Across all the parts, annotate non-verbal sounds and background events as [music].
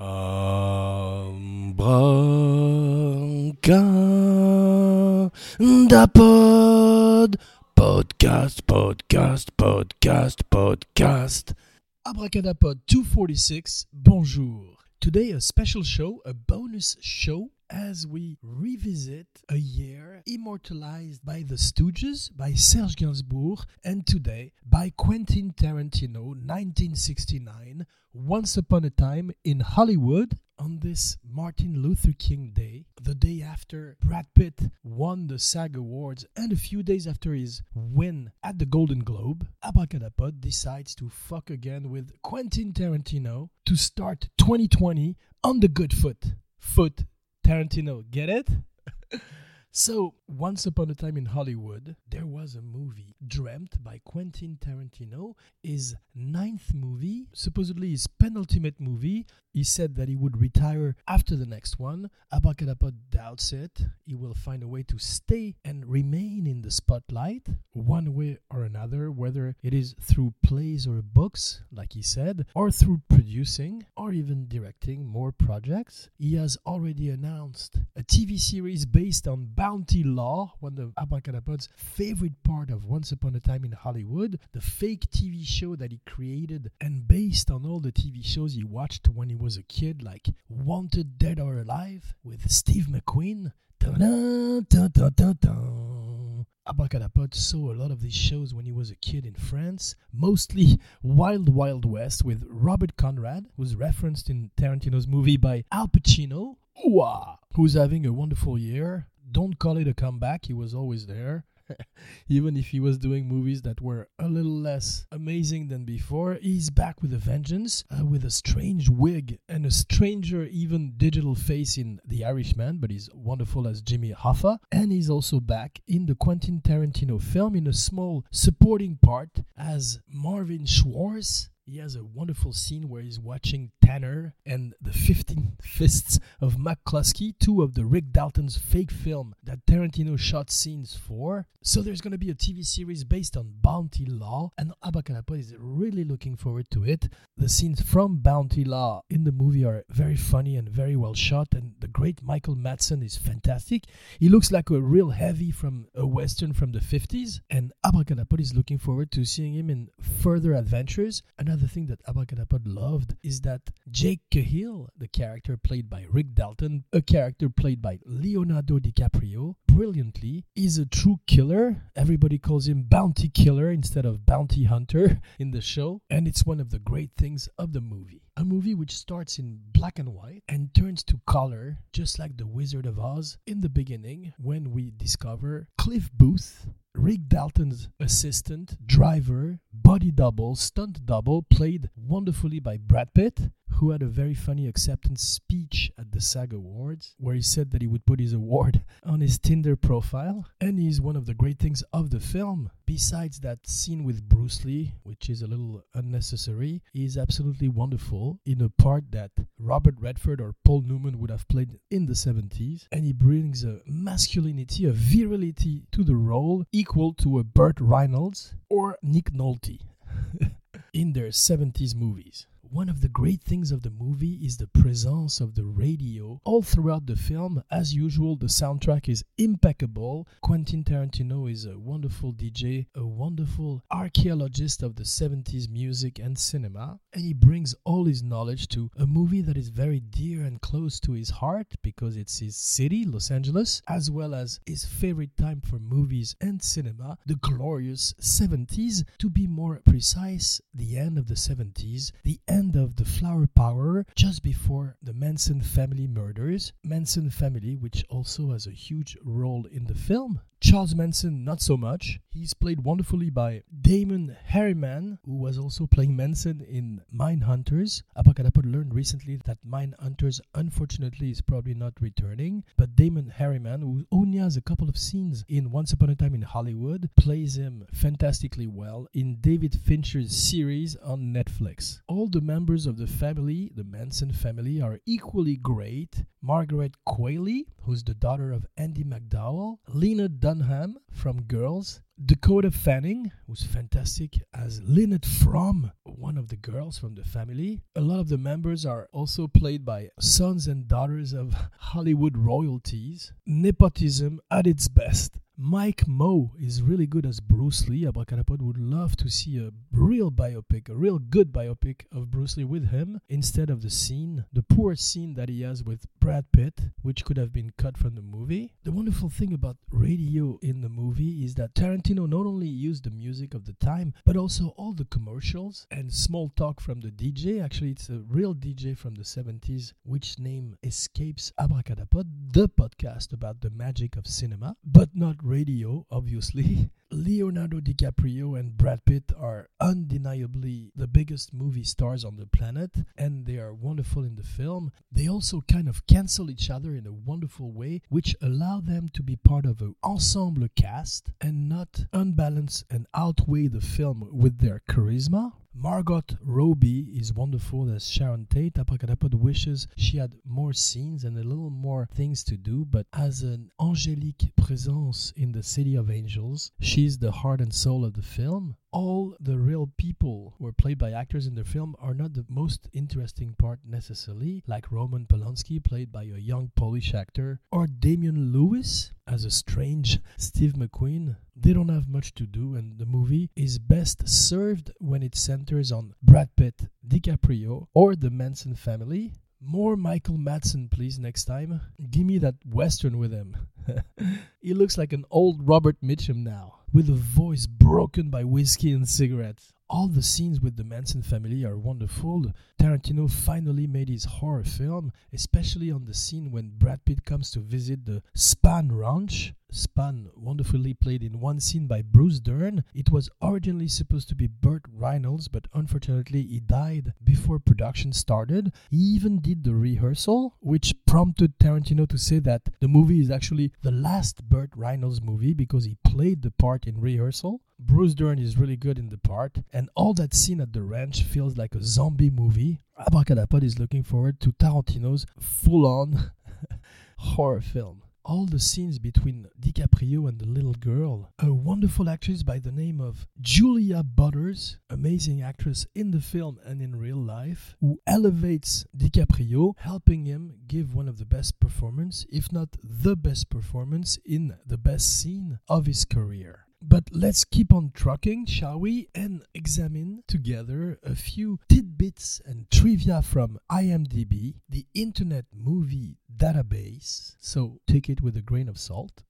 Abracadapod, podcast, podcast, podcast, podcast. Abracadapod 246, bonjour. Today, a special show, a bonus show as we revisit a year immortalized by the Stooges, by Serge Gainsbourg, and today by Quentin Tarantino, 1969, Once Upon a Time in Hollywood, on this Martin Luther King Day, the day after Brad Pitt won the SAG Awards, and a few days after his win at the Golden Globe, Abracadapod decides to fuck again with Quentin Tarantino to start 2020 on the good foot. Foot Tarantino, get it? [laughs] so, once upon a time in Hollywood, there was a movie dreamt by Quentin Tarantino, his ninth movie, supposedly his penultimate movie. He said that he would retire after the next one. Abracadapod doubts it. He will find a way to stay and remain in the spotlight, one way or another, whether it is through plays or books, like he said, or through producing or even directing more projects. He has already announced a TV series based on bounty law, one of Abracadapod's favorite part of Once Upon a Time in Hollywood, the fake TV show that he created and based on all the TV shows he watched when he was a kid, like Wanted Dead or Alive with Steve McQueen. Abracadapod saw a lot of these shows when he was a kid in France, mostly Wild Wild West with Robert Conrad, who's referenced in Tarantino's movie by Al Pacino, who's having a wonderful year. Don't call it a comeback, he was always there. [laughs] Even if he was doing movies that were a little less amazing than before, he's back with a vengeance, uh, with a strange wig and a stranger, even digital face in The Irishman, but he's wonderful as Jimmy Hoffa. And he's also back in the Quentin Tarantino film in a small supporting part as Marvin Schwartz. He has a wonderful scene where he's watching Tanner and the 15 Fists of McCluskey, two of the Rick Dalton's fake film that Tarantino shot scenes for. So there's going to be a TV series based on Bounty Law, and Abracadapod is really looking forward to it. The scenes from Bounty Law in the movie are very funny and very well shot, and the great Michael Madsen is fantastic. He looks like a real heavy from a western from the 50s, and Abracadapod is looking forward to seeing him in further adventures. Another thing that Abracadapod loved is that Jake Cahill, the character played by Rick Dalton, a character played by Leonardo DiCaprio, brilliantly, is a true killer. Everybody calls him Bounty Killer instead of Bounty Hunter [laughs] in the show, and it's one of the great things of the movie. A movie which starts in black and white and turns to color, just like The Wizard of Oz in the beginning when we discover Cliff Booth, Rick Dalton's assistant, driver, body double, stunt double, played wonderfully by Brad Pitt, who had a very funny acceptance speech at the SAG Awards, where he said that he would put his award [laughs] on his Tinder profile. And he's one of the great things of the film. Besides that scene with Bruce Lee, which is a little unnecessary, is absolutely wonderful in a part that Robert Redford or Paul Newman would have played in the 70s. And he brings a masculinity, a virility to the role equal to a Burt Reynolds or Nick Nolte [laughs] in their 70s movies. One of the great things of the movie is the presence of the radio all throughout the film. As usual, the soundtrack is impeccable. Quentin Tarantino is a wonderful DJ, a wonderful archaeologist of the 70s music and cinema, and he brings all his knowledge to a movie that is very dear and close to his heart because it's his city, Los Angeles, as well as his favorite time for movies and cinema, the glorious 70s. To be more precise, the end of the 70s, the end of the flower power just before the Manson family murders. Manson family, which also has a huge role in the film. Charles Manson, not so much. He's played wonderfully by Damon Herriman, who was also playing Manson in Mindhunters. Abracadapod learned recently that Mindhunters, unfortunately, is probably not returning. But Damon Herriman, who only has a couple of scenes in Once Upon a Time in Hollywood, plays him fantastically well in David Fincher's series on Netflix. All the members of the family, the Manson family, are equally great. Margaret Qualley, who's the daughter of Andie MacDowell, Lena from Girls, Dakota Fanning, who's fantastic as Lynette Fromme, one of the girls from the family. A lot of the members are also played by sons and daughters of Hollywood royalties. Nepotism at its best. Mike Moh is really good as Bruce Lee. Abracadapod would love to see a real biopic, a real good biopic of Bruce Lee with him instead of the scene, the poor scene that he has with Brad Pitt, which could have been cut from the movie. The wonderful thing about radio in the movie is that Tarantino not only used the music of the time, but also all the commercials and small talk from the DJ. Actually, it's a real DJ from the 70s, which name escapes Abracadapod, the podcast about the magic of cinema, but not radio, obviously. [laughs] Leonardo DiCaprio and Brad Pitt are undeniably the biggest movie stars on the planet, and they are wonderful in the film. They also kind of cancel each other in a wonderful way, which allow them to be part of an ensemble cast and not unbalance and outweigh the film with their charisma. Margot Robbie is wonderful as Sharon Tate. Abracadapod wishes she had more scenes and a little more things to do, but as an angelique presence in the City of Angels, she's the heart and soul of the film. All the real people who are played by actors in the film are not the most interesting part necessarily, like Roman Polanski, played by a young Polish actor, or Damian Lewis as a strange Steve McQueen. They don't have much to do, and the movie is best served when it centers on Brad Pitt, DiCaprio, or the Manson family. More Michael Madsen, please, next time. Give me that Western with him. [laughs] he looks like an old Robert Mitchum now, with a voice broken by whiskey and cigarettes. All the scenes with the Manson family are wonderful. Tarantino finally made his horror film, especially on the scene when Brad Pitt comes to visit the Spahn Ranch. Spahn, wonderfully played in one scene by Bruce Dern. It was originally supposed to be Burt Reynolds, but unfortunately he died before production started. He even did the rehearsal, which prompted Tarantino to say that the movie is actually the last Burt Reynolds movie because he played the part in rehearsal. Bruce Dern is really good in the part, and all that scene at the ranch feels like a zombie movie. Abracadapod is looking forward to Tarantino's full on [laughs] horror film all the scenes between DiCaprio and the little girl. A wonderful actress by the name of Julia Butters, amazing actress in the film and in real life, who elevates DiCaprio, helping him give one of the best performance, if not the best performance in the best scene of his career. But let's keep on trucking, shall we, and examine together a few tidbits and trivia from IMDb, the Internet Movie Database. So take it with a grain of salt.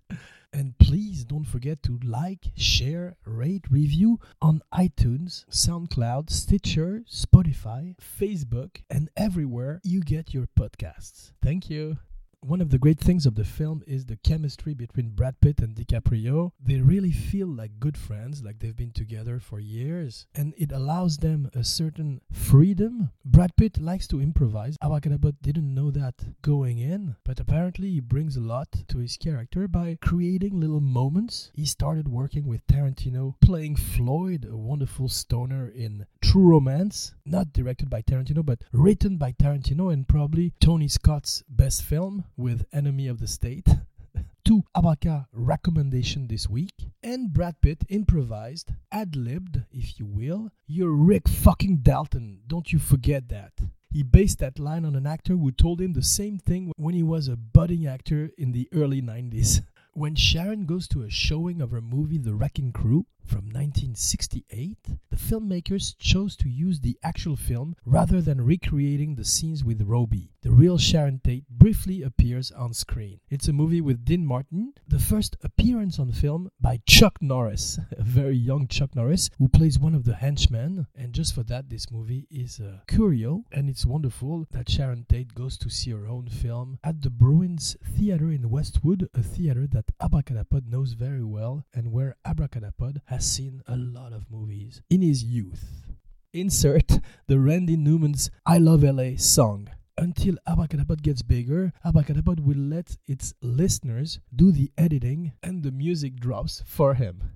[laughs] and please don't forget to like, share, rate, review on iTunes, SoundCloud, Stitcher, Spotify, Facebook, and everywhere you get your podcasts. Thank you one of the great things of the film is the chemistry between Brad Pitt and DiCaprio. They really feel like good friends, like they've been together for years, and it allows them a certain freedom. Brad Pitt likes to improvise. Abracadapod didn't know that going in, but apparently he brings a lot to his character by creating little moments. He started working with Tarantino, playing Floyd, a wonderful stoner in True Romance, not directed by Tarantino, but written by Tarantino and probably Tony Scott's best film with Enemy of the State. [laughs] Two Abaca recommendation this week, and Brad Pitt improvised, ad libbed, if you will. You're Rick fucking Dalton, don't you forget that. He based that line on an actor who told him the same thing when he was a budding actor in the early 90s. When Sharon goes to a showing of her movie The Wrecking Crew from 1968, the filmmakers chose to use the actual film rather than recreating the scenes with Robbie. The real Sharon Tate briefly appears on screen. It's a movie with Dean Martin, the first appearance on film by Chuck Norris, [laughs] a very young Chuck Norris, who plays one of the henchmen. And just for that, this movie is a curio, and it's wonderful that Sharon Tate goes to see her own film at the Bruins Theater in Westwood, a theater that Abracadapod knows very well, and where Abracadapod has seen a lot of movies in his youth. Insert the Randy Newman's I Love LA song until Abracadapod gets bigger, Abracadapod will let its listeners do the editing and the music drops for him.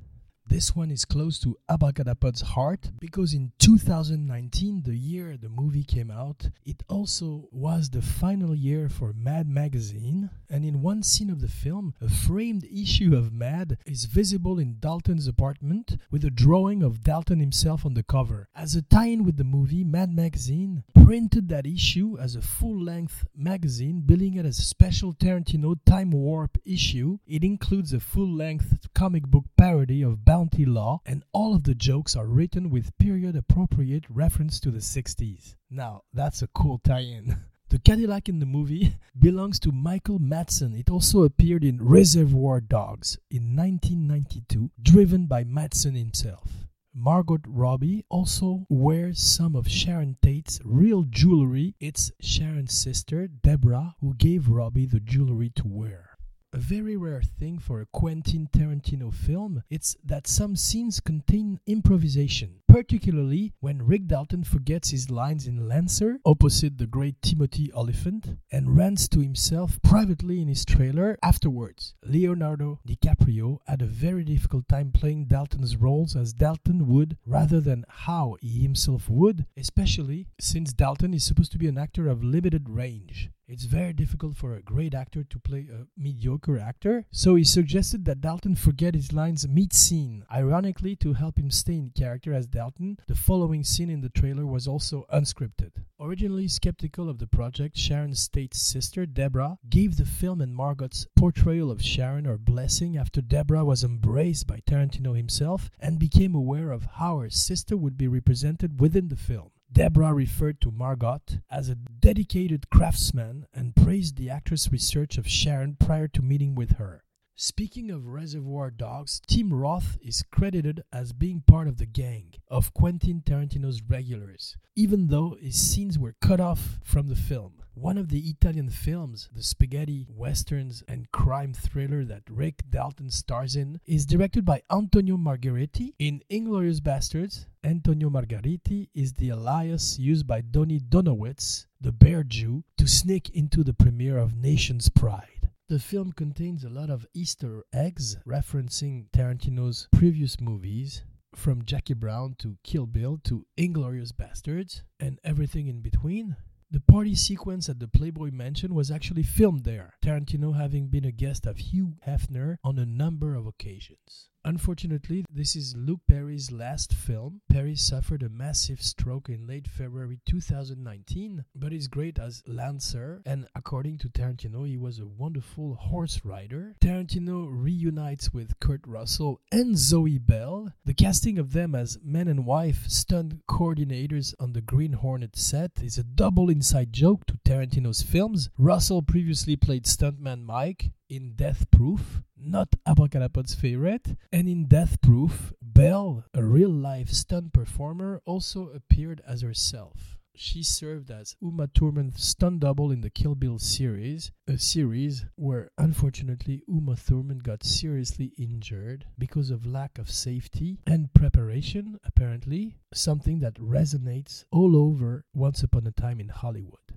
This one is close to Abracadapod's heart because in 2019, the year the movie came out, it also was the final year for Mad Magazine. And in one scene of the film, a framed issue of Mad is visible in Dalton's apartment with a drawing of Dalton himself on the cover. As a tie in with the movie, Mad Magazine printed that issue as a full length magazine, billing it as a special Tarantino Time Warp issue. It includes a full length comic book parody of Bounty Law, and all of the jokes are written with period appropriate reference to the 60s. Now, that's a cool tie in. [laughs] The Cadillac in the movie [laughs] belongs to Michael Madsen. It also appeared in Reservoir Dogs in 1992, driven by Madsen himself. Margot Robbie also wears some of Sharon Tate's real jewelry. It's Sharon's sister, Deborah, who gave Robbie the jewelry to wear a very rare thing for a Quentin Tarantino film, it's that some scenes contain improvisation, particularly when Rick Dalton forgets his lines in Lancer, opposite the great Timothy Olyphant, and rants to himself privately in his trailer afterwards. Leonardo DiCaprio had a very difficult time playing Dalton's roles as Dalton would rather than how he himself would, especially since Dalton is supposed to be an actor of limited range. It's very difficult for a great actor to play a mediocre actor, so he suggested that Dalton forget his lines mid scene. Ironically, to help him stay in character as Dalton, the following scene in the trailer was also unscripted. Originally skeptical of the project, Sharon Tate's sister, Deborah, gave the film and Margot's portrayal of Sharon her blessing after Deborah was embraced by Tarantino himself and became aware of how her sister would be represented within the film. Deborah referred to Margot as a dedicated craftsman and praised the actress' research of Sharon prior to meeting with her. Speaking of Reservoir Dogs, Tim Roth is credited as being part of the gang of Quentin Tarantino's regulars, even though his scenes were cut off from the film. One of the Italian films, the spaghetti, westerns, and crime thriller that Rick Dalton stars in, is directed by Antonio Margheriti. In Inglourious Basterds, Antonio Margheriti is the alias used by Donny Donowitz, the Bear Jew, to sneak into the premiere of Nation's Pride. The film contains a lot of Easter eggs referencing Tarantino's previous movies, from Jackie Brown to Kill Bill to Inglourious Basterds, and everything in between. The party sequence at the Playboy Mansion was actually filmed there, Tarantino having been a guest of Hugh Hefner on a number of occasions. Unfortunately, this is Luke Perry's last film. Perry suffered a massive stroke in late February 2019, but is great as Lancer, and according to Tarantino, he was a wonderful horse rider. Tarantino reunites with Kurt Russell and Zoe Bell. The casting of them as man and wife stunt coordinators on the Green Hornet set is a double inside joke to Tarantino's films. Russell previously played stuntman Mike in Death Proof, not Abracadapod's favorite, and in Death Proof, Bell, a real life stunt performer, also appeared as herself. She served as Uma Thurman's stunt double in the Kill Bill series, a series where unfortunately Uma Thurman got seriously injured because of lack of safety and preparation, apparently, something that resonates all over Once Upon a Time in Hollywood.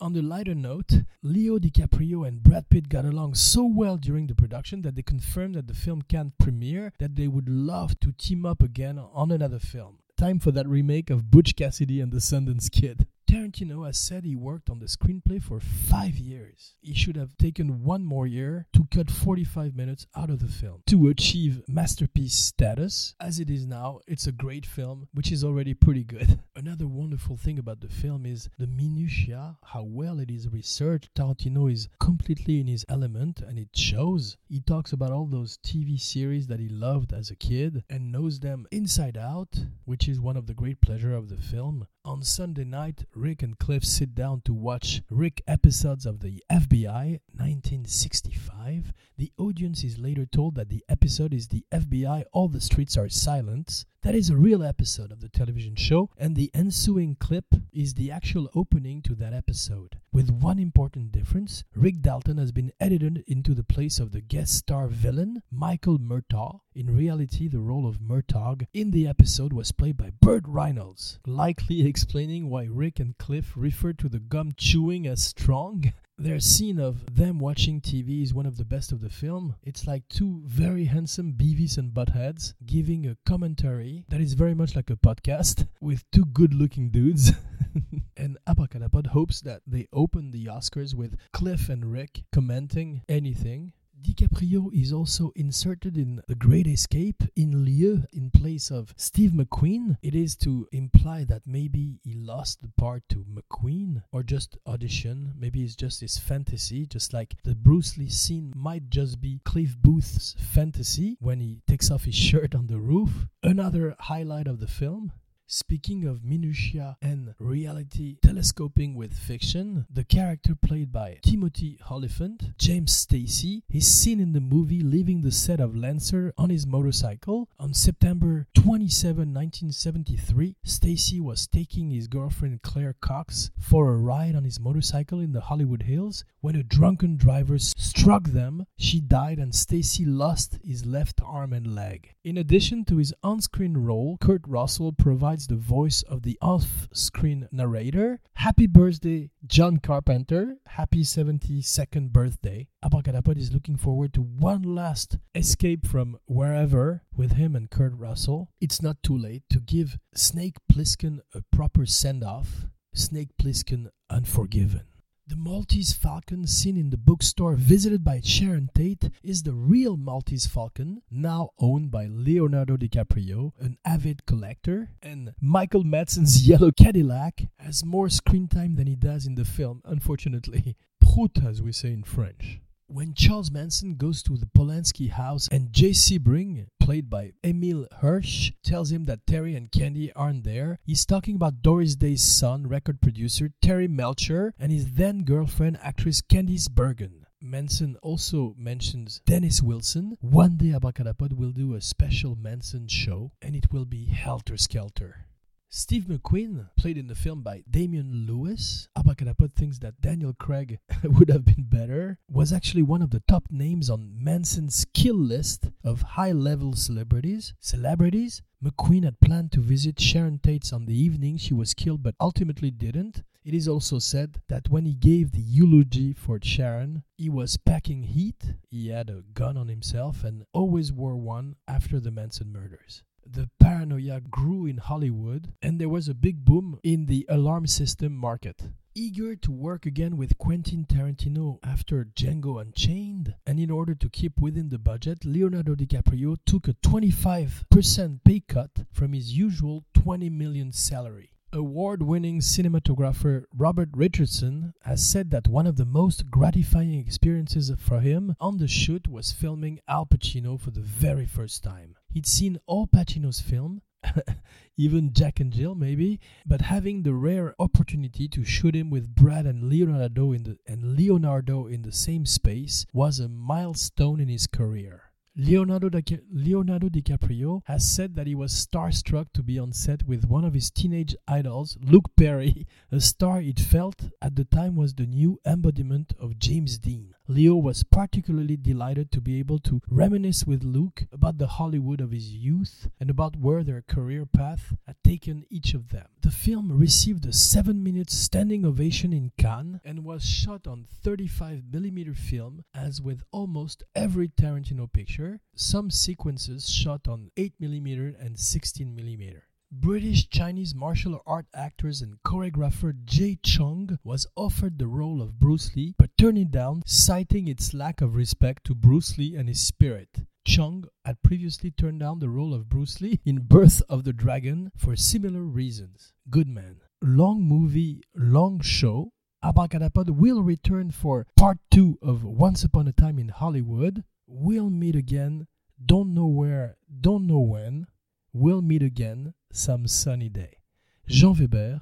On the lighter note, Leo DiCaprio and Brad Pitt got along so well during the production that they confirmed that the film can't premiere that they would love to team up again on another film. Time for that remake of Butch Cassidy and the Sundance Kid. Tarantino has said he worked on the screenplay for five years. He should have taken one more year to cut 45 minutes out of the film to achieve masterpiece status. As it is now, it's a great film, which is already pretty good. [laughs] Another wonderful thing about the film is the minutiae, how well it is researched. Tarantino is completely in his element, and it shows. He talks about all those TV series that he loved as a kid and knows them inside out, which is one of the great pleasure of the film. On Sunday night, Rick and Cliff sit down to watch Rick episodes of the FBI 1965. The audience is later told that the episode is the FBI All the Streets Are Silent. That is a real episode of the television show, and the ensuing clip is the actual opening to that episode. With one important difference, Rick Dalton has been edited into the place of the guest star villain, Michael Murtaugh. In reality, the role of Murtaugh in the episode was played by Burt Reynolds, likely [laughs] explaining why Rick and Cliff refer to the gum chewing as strong. Their scene of them watching TV is one of the best of the film. It's like two very handsome Beavis and Buttheads giving a commentary that is very much like a podcast [laughs] with two good looking dudes. [laughs] and Abracadapod hopes that they open the Oscars with Cliff and Rick commenting anything DiCaprio is also inserted in The Great Escape in lieu in place of Steve McQueen. It is to imply that maybe he lost the part to McQueen or just audition. Maybe it's just his fantasy, just like the Bruce Lee scene might just be Cliff Booth's fantasy when he takes off his shirt on the roof. Another highlight of the film Speaking of minutia and reality telescoping with fiction, the character played by Timothy Olyphant, James Stacy, is seen in the movie leaving the set of Lancer on his motorcycle. On September 27, 1973, Stacy was taking his girlfriend Claire Cox for a ride on his motorcycle in the Hollywood Hills when a drunken driver struck them. She died and Stacy lost his left arm and leg. In addition to his on-screen role, Kurt Russell provides provides the voice of the off screen narrator. Happy birthday, John Carpenter. Happy 72nd birthday. Abracadapod is looking forward to one last escape from wherever with him and Kurt Russell. It's not too late to give Snake Plissken a proper send off. Snake Plissken Unforgiven. The Maltese falcon seen in the bookstore visited by Sharon Tate is the real Maltese falcon, now owned by Leonardo DiCaprio, an avid collector, and Michael Madsen's [laughs] yellow Cadillac has more screen time than he does in the film, unfortunately. Prout, as we say in French. When Charles Manson goes to the Polanski house and Jay Sebring, played by Emile Hirsch, tells him that Terry and Candy aren't there, he's talking about Doris Day's son, record producer Terry Melcher, and his then girlfriend, actress Candice Bergen. Manson also mentions Dennis Wilson. One day Abracadapod will do a special Manson show, and it will be helter skelter. Steve McQueen, played in the film by Damian Lewis, Abracadapod thinks that Daniel Craig [laughs] would have been better, was actually one of the top names on Manson's kill list of high level celebrities. Celebrities? McQueen had planned to visit Sharon Tate's on the evening she was killed but ultimately didn't. It is also said that when he gave the eulogy for Sharon, he was packing heat, he had a gun on himself, and always wore one after the Manson murders the paranoia grew in Hollywood and there was a big boom in the alarm system market. Eager to work again with Quentin Tarantino after Django Unchained, and in order to keep within the budget, Leonardo DiCaprio took a 25% pay cut from his usual 20 million salary. Award winning cinematographer Robert Richardson has said that one of the most gratifying experiences for him on the shoot was filming Al Pacino for the very first time. He'd seen all Pacino's film, [laughs] even Jack and Jill maybe, but having the rare opportunity to shoot him with Brad and Leonardo in the and Leonardo in the same space was a milestone in his career. Leonardo, Di- Leonardo DiCaprio has said that he was starstruck to be on set with one of his teenage idols, Luke Perry, [laughs] a star it felt at the time was the new embodiment of James Dean. Leo was particularly delighted to be able to reminisce with Luke about the Hollywood of his youth and about where their career path had taken each of them. The film received a 7 minute standing ovation in Cannes and was shot on 35mm film, as with almost every Tarantino picture, some sequences shot on 8mm and 16mm. British Chinese martial art actors and choreographer Jay Chong was offered the role of Bruce Lee but turned it down, citing its lack of respect to Bruce Lee and his spirit. Chong had previously turned down the role of Bruce Lee in Birth of the Dragon for similar reasons. Good man. Long movie, long show. Abracadapod will return for part two of Once Upon a Time in Hollywood. We'll meet again. Don't know where, don't know when. We'll meet again some sunny day. Jean Weber,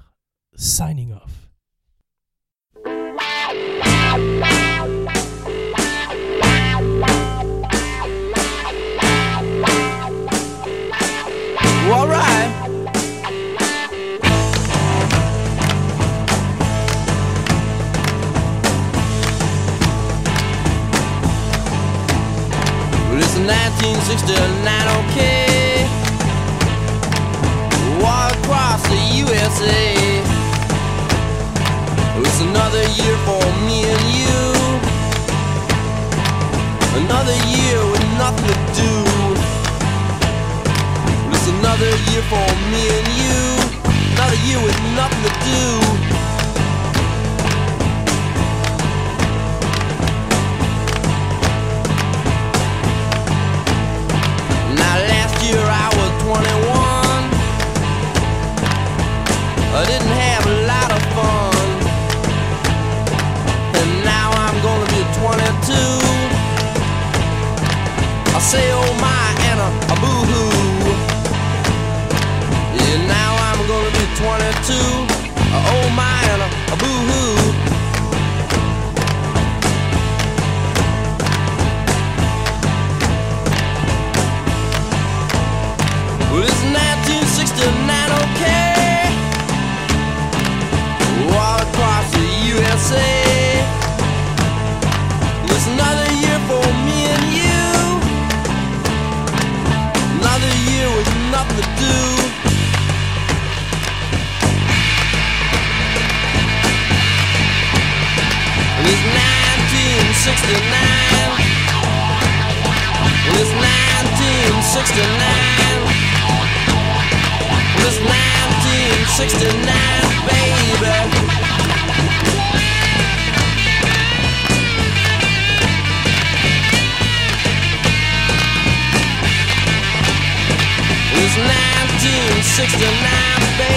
signing off. all right. Well, it's 1969, okay. Across the USA. It was another year for me and you. Another year with nothing to do. It was another year for me and you. Another year with nothing to do. 1969. It's 1969. It's 1969, baby. It's 1969, baby.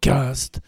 podcast.